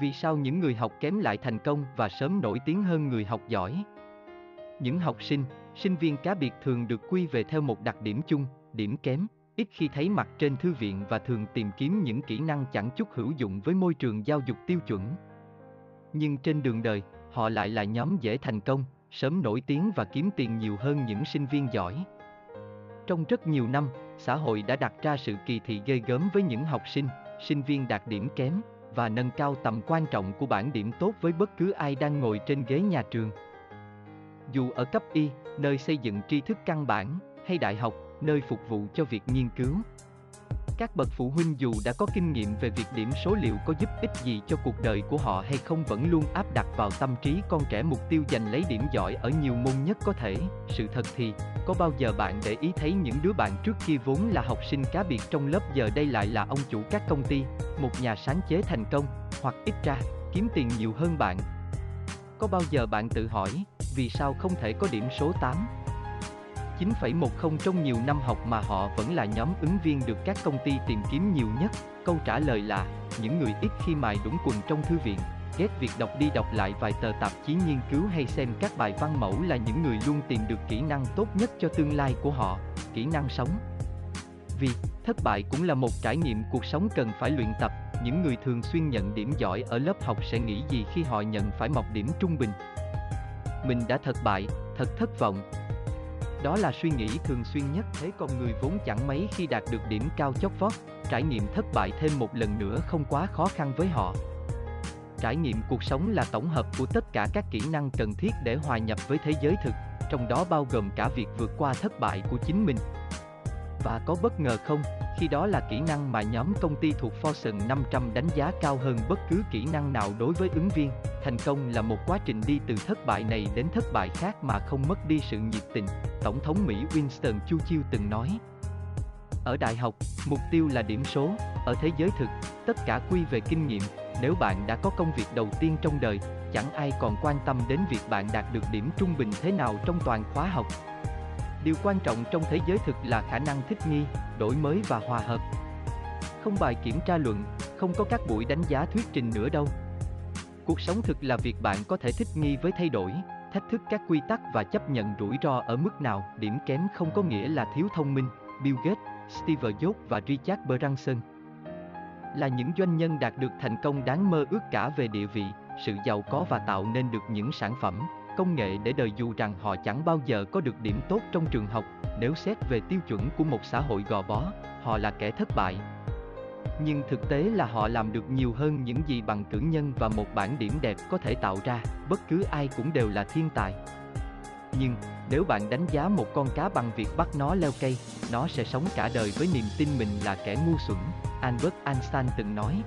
Vì sao những người học kém lại thành công và sớm nổi tiếng hơn người học giỏi? Những học sinh, sinh viên cá biệt thường được quy về theo một đặc điểm chung, điểm kém, ít khi thấy mặt trên thư viện và thường tìm kiếm những kỹ năng chẳng chút hữu dụng với môi trường giáo dục tiêu chuẩn. Nhưng trên đường đời, họ lại là nhóm dễ thành công, sớm nổi tiếng và kiếm tiền nhiều hơn những sinh viên giỏi. Trong rất nhiều năm, xã hội đã đặt ra sự kỳ thị ghê gớm với những học sinh, sinh viên đạt điểm kém và nâng cao tầm quan trọng của bản điểm tốt với bất cứ ai đang ngồi trên ghế nhà trường. Dù ở cấp Y, nơi xây dựng tri thức căn bản, hay đại học, nơi phục vụ cho việc nghiên cứu. Các bậc phụ huynh dù đã có kinh nghiệm về việc điểm số liệu có giúp ích gì cho cuộc đời của họ hay không vẫn luôn áp đặt vào tâm trí con trẻ mục tiêu giành lấy điểm giỏi ở nhiều môn nhất có thể. Sự thật thì, có bao giờ bạn để ý thấy những đứa bạn trước kia vốn là học sinh cá biệt trong lớp giờ đây lại là ông chủ các công ty, một nhà sáng chế thành công, hoặc ít ra, kiếm tiền nhiều hơn bạn? Có bao giờ bạn tự hỏi, vì sao không thể có điểm số 8? 9,10 trong nhiều năm học mà họ vẫn là nhóm ứng viên được các công ty tìm kiếm nhiều nhất. Câu trả lời là, những người ít khi mài đúng quần trong thư viện, ghét việc đọc đi đọc lại vài tờ tạp chí nghiên cứu hay xem các bài văn mẫu là những người luôn tìm được kỹ năng tốt nhất cho tương lai của họ, kỹ năng sống. Vì, thất bại cũng là một trải nghiệm cuộc sống cần phải luyện tập, những người thường xuyên nhận điểm giỏi ở lớp học sẽ nghĩ gì khi họ nhận phải mọc điểm trung bình. Mình đã thất bại, thật thất vọng, đó là suy nghĩ thường xuyên nhất thế con người vốn chẳng mấy khi đạt được điểm cao chót vót, trải nghiệm thất bại thêm một lần nữa không quá khó khăn với họ. Trải nghiệm cuộc sống là tổng hợp của tất cả các kỹ năng cần thiết để hòa nhập với thế giới thực, trong đó bao gồm cả việc vượt qua thất bại của chính mình. Và có bất ngờ không, khi đó là kỹ năng mà nhóm công ty thuộc Fortune 500 đánh giá cao hơn bất cứ kỹ năng nào đối với ứng viên. Thành công là một quá trình đi từ thất bại này đến thất bại khác mà không mất đi sự nhiệt tình, Tổng thống Mỹ Winston Churchill từng nói. Ở đại học, mục tiêu là điểm số, ở thế giới thực, tất cả quy về kinh nghiệm, nếu bạn đã có công việc đầu tiên trong đời, chẳng ai còn quan tâm đến việc bạn đạt được điểm trung bình thế nào trong toàn khóa học. Điều quan trọng trong thế giới thực là khả năng thích nghi, đổi mới và hòa hợp. Không bài kiểm tra luận, không có các buổi đánh giá thuyết trình nữa đâu. Cuộc sống thực là việc bạn có thể thích nghi với thay đổi, thách thức các quy tắc và chấp nhận rủi ro ở mức nào. Điểm kém không có nghĩa là thiếu thông minh. Bill Gates, Steve Jobs và Richard Branson là những doanh nhân đạt được thành công đáng mơ ước cả về địa vị, sự giàu có và tạo nên được những sản phẩm, công nghệ để đời dù rằng họ chẳng bao giờ có được điểm tốt trong trường học, nếu xét về tiêu chuẩn của một xã hội gò bó, họ là kẻ thất bại. Nhưng thực tế là họ làm được nhiều hơn những gì bằng cử nhân và một bản điểm đẹp có thể tạo ra, bất cứ ai cũng đều là thiên tài. Nhưng, nếu bạn đánh giá một con cá bằng việc bắt nó leo cây, nó sẽ sống cả đời với niềm tin mình là kẻ ngu xuẩn, Albert Einstein từng nói.